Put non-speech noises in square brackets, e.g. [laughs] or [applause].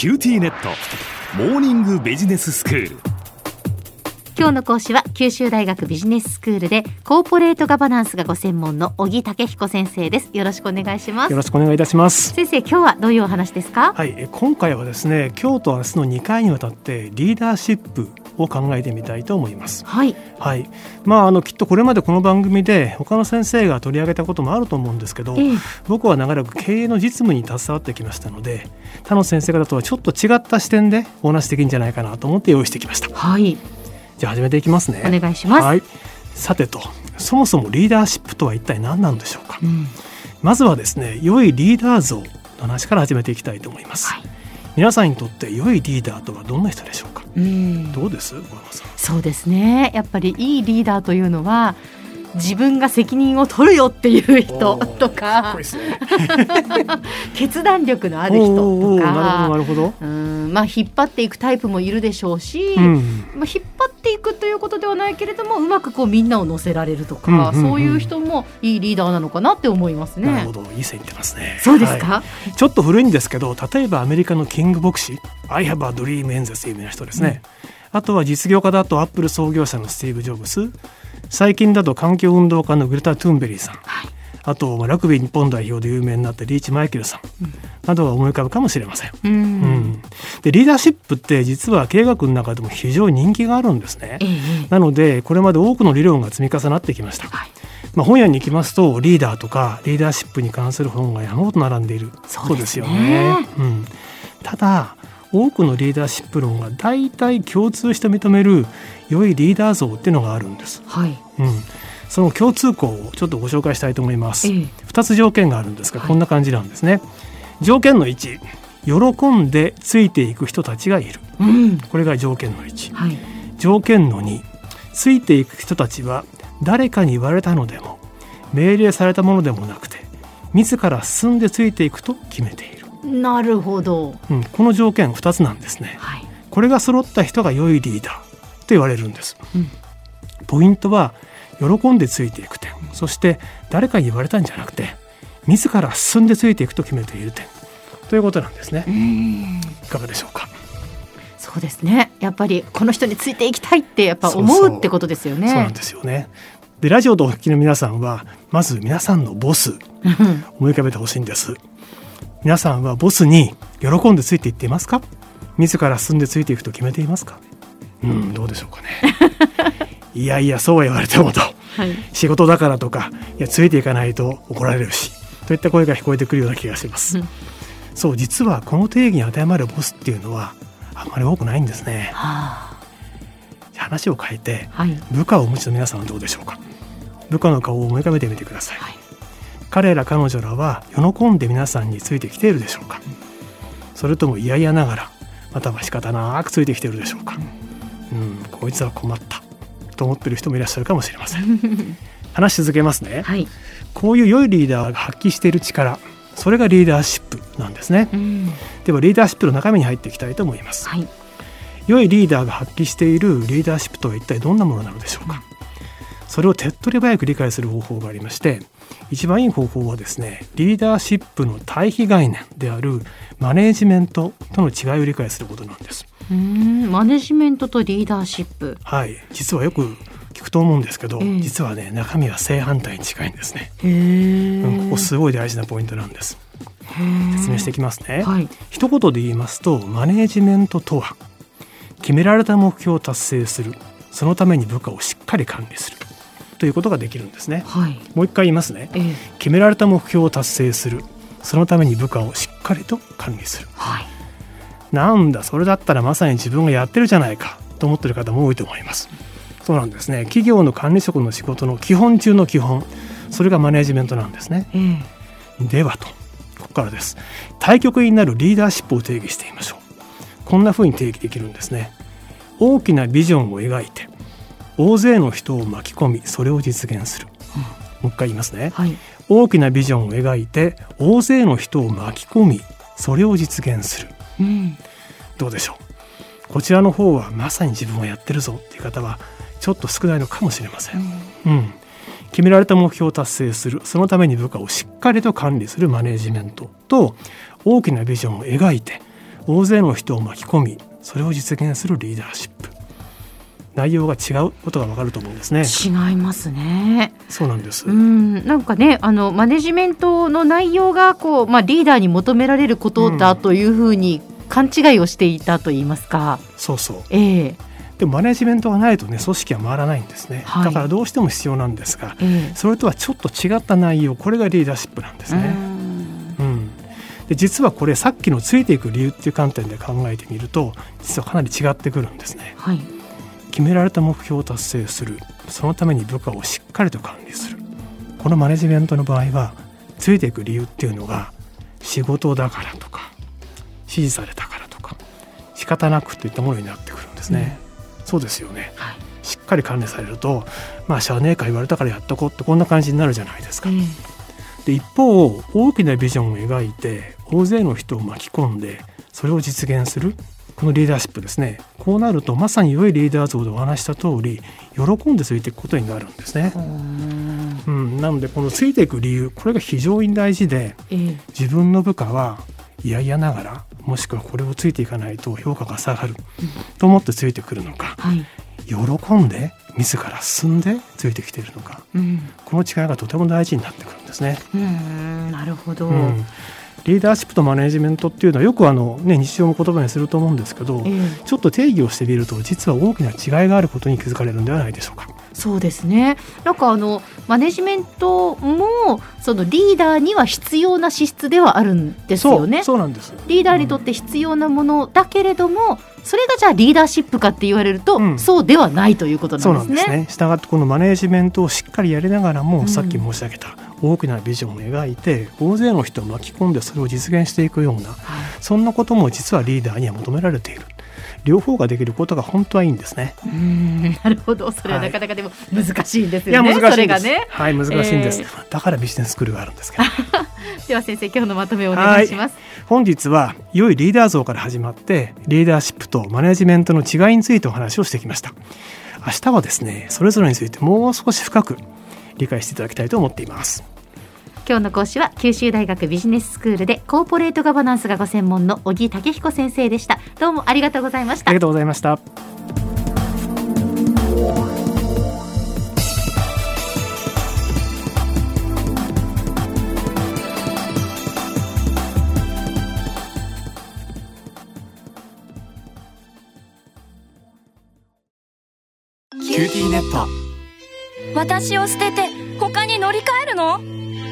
QTnet。モーニングビジネススクール。今日の講師は九州大学ビジネススクールでコーポレートガバナンスがご専門の小木武彦先生です。よろしくお願いします。よろしくお願いいたします。先生今日はどういうお話ですか？はいえ今回はですね今日と明日の2回にわたってリーダーシップを考えてみたいと思います。はい。はい。まああのきっとこれまでこの番組で他の先生が取り上げたこともあると思うんですけど、ええ。僕は長らく経営の実務に携わってきましたので他の先生方とはちょっと違った視点でお話しできるんじゃないかなと思って用意してきました。はい。じゃあ始めていきますね。お願いします。はい。さてとそもそもリーダーシップとは一体何なんでしょうか。うん。まずはですね良いリーダー像の話から始めていきたいと思います、はい皆さんにとって良いリーダーとはどんな人でしょうか？うん。どうです？小山さん。そうですね。やっぱりいいリーダーというのは自分が責任を取るよっていう人とか。ね。[laughs] 決断力のある人となるほどなるほど。かうん。まあ引っ張っていくタイプもいるでしょうし、うん。まあ、引っ張っていくということではないけれどもうまくこうみんなを乗せられるとか、うんうんうん。そういう人もいいリーダーなのかなって思いますね。なるほ。どいい線いってますね。そうですか、はい。ちょっと古いんですけど例えばアメリカのキング牧師 I have a dream 演説有名な人ですね、あとは実業家だとアップル創業者のスティーブ・ジョブス。最近だと環境運動家のグレタ・トゥーンベリーさん。はいあとまあラグビー日本代表で有名になったリーチ・マイケルさんなどが思い浮かぶかもしれません、うん。うん。でリーダーシップって実は経営学の中でも非常に人気があるんですね。ええなのでこれまで多くの理論が積み重なってきました、はい。まあ、本屋に行きますとリーダーとかリーダーシップに関する本が山ほど並んでいる。そうですね。よね、うん、ただ多くのリーダーシップ論が大体共通して認める良いリーダー像っていうのがあるんです、はい。うん、その共通項をちょっとご紹介したいと思います、ええ。2つ条件があるんですがはい。こんな感じなんですね、条件の1喜んでついていく人たちがいる。うん。これが条件の1はい。条件の2ついていく人たちは誰かに言われたのでも命令されたものでもなくて自ら進んでついていくと決めている、なるほど、うん、この条件2つなんですね。はい。これが揃った人が良いリーダーと言われるんです、うん。ポイントは喜んでついていく点。そして誰かに言われたんじゃなくて自ら進んでついていくと決めている点。ということなんですね。うん。いかがでしょうか？そうですね。やっぱりこの人についていきたいってやっぱ思そう。ってことですよね。そうなんですよね。でラジオとお聞きの皆さんはまず皆さんのボスうん。思い浮かべてほしいんです。皆さんはボスに喜んでついていっていますか？自ら進んでついていくと決めていますか？うんどうでしょうかね [laughs] いやいやそうは言われてもと。はい。仕事だからとかいやついていかないと怒られるしといった声が聞こえてくるような気がします、うん。そう実はこの定義に当てはまるボスっていうのはあまり多くないんですね。は話を変えてあはい。部下をお持ちの皆さんはどうでしょうか。部下の顔を思い浮かべてみてください、はい。彼ら彼女らは喜んで皆さんについてきているでしょうか。それとも嫌々ながらまたは仕方なくついてきているでしょうか。うんこいつは困ったと思ってる人もいらっしゃるかもしれません。[laughs] 話し続けますね。はい。こういう良いリーダーが発揮している力それがリーダーシップなんですね。うん。ではリーダーシップの中身に入っていきたいと思います。はい。良いリーダーが発揮しているリーダーシップとは一体どんなものなのでしょうか。それを手っ取り早く理解する方法がありまして一番いい方法はですねリーダーシップの対比概念であるマネージメントとの違いを理解することなんですうん。マネジメントとリーダーシップ。はい。実はよく聞くと思うんですけど、ええ。実はね中身は正反対に近いんですね、うん。ここすごい大事なポイントなんです。説明していきますね、はい。一言で言いますとマネージメントとは決められた目標を達成する。そのために部下をしっかり管理する。ということができるんですね。はい。もう一回言いますね。ええ。決められた目標を達成する。そのために部下をしっかりと管理する。はいなんだそれだったらまさに自分がやってるじゃないかと思ってる方も多いと思います。そうなんですね。企業の管理職の仕事の基本中の基本それがマネージメントなんですね。ええ。ではとここからです。対極になるリーダーシップを定義してみましょう。こんな風に定義できるんですね。大きなビジョンを描いて大勢の人を巻き込みそれを実現する、もう一回言いますね。はい。大きなビジョンを描いて大勢の人を巻き込みそれを実現するうん。どうでしょう？こちらの方はまさに自分はやってるぞっていう方はちょっと少ないのかもしれません、うん、決められた目標を達成するそのために部下をしっかりと管理するマネジメントと大きなビジョンを描いて大勢の人を巻き込みそれを実現するリーダーシップ。内容が違うことがわかると思うんですね。違いますね。そうなんです。うん。なんかねあのマネジメントの内容がこう、まあ、リーダーに求められることだというふうに勘違いをしていたと言いますか、そうそう。ええ。でもマネジメントがないとね組織は回らないんですね、はい。だからどうしても必要なんですがええ。それとはちょっと違った内容これがリーダーシップなんですうん。ね、うん、で実はこれさっきのついていく理由っていう観点で考えてみると実はかなり違ってくるんですね。はい。決められた目標を達成する。そのために部下をしっかりと管理する。このマネジメントの場合はついていく理由っていうのが仕事だからとか指示されたからとか仕方なくといったものになってくるんですね、そうですよね。はい。しっかり管理されるとまあしゃあねえか言われたからやっとこうってこんな感じになるじゃないですか。ええで一方大きなビジョンを描いて大勢の人を巻き込んでそれを実現するこのリーダーシップですね。こうなるとまさに良いリーダー像でお話した通り喜んでついていくことになるんですね、うん。うん、なのでこのついていく理由これが非常に大事でええ。自分の部下は嫌々ながらもしくはこれをついていかないと評価が下がる。と思ってついてくるのか。はい。喜んで自ら進んでついてきているのか。うん。この違いがとても大事になってくるんですね。うんなるほど、うん、リーダーシップとマネジメントっていうのはよくあの、ね、日常も言葉にすると思うんですけどええ。ちょっと定義をしてみると実は大きな違いがあることに気づかれるんではないでしょうか。そうですね。なんかあのマネジメントもそのリーダーには必要な資質ではあるんですよね。そうなんですリーダーにとって必要なものだけれども、それがじゃあリーダーシップかって言われると、うん。そうではないということなんんなですね。ですね。したがってこのマネジメントをしっかりやりながらも、うん。さっき申し上げた大きなビジョンを描いて大勢の人を巻き込んでそれを実現していくようなはい。そんなことも実はリーダーには求められている両方ができることが本当はいいんですね。[laughs] なるほどそれははないかなかでも難しいんですいやよね、難しいんです。それがね。はい難しいんです、えだからビジネススクールがあるんですけど。[laughs] では先生今日のまとめをお願いします。本日は良いリーダー像から始まってリーダーシップとマネジメントの違いについてお話をしてきました明日はですねそれぞれについてもう少し深く理解していただきたいと思っています今日の講師は九州大学ビジネススクールでコーポレートガバナンスがご専門の小木武彦先生でした。どうもありがとうございましたありが。とうございましたQTnet私を捨てて他に乗り換えるの？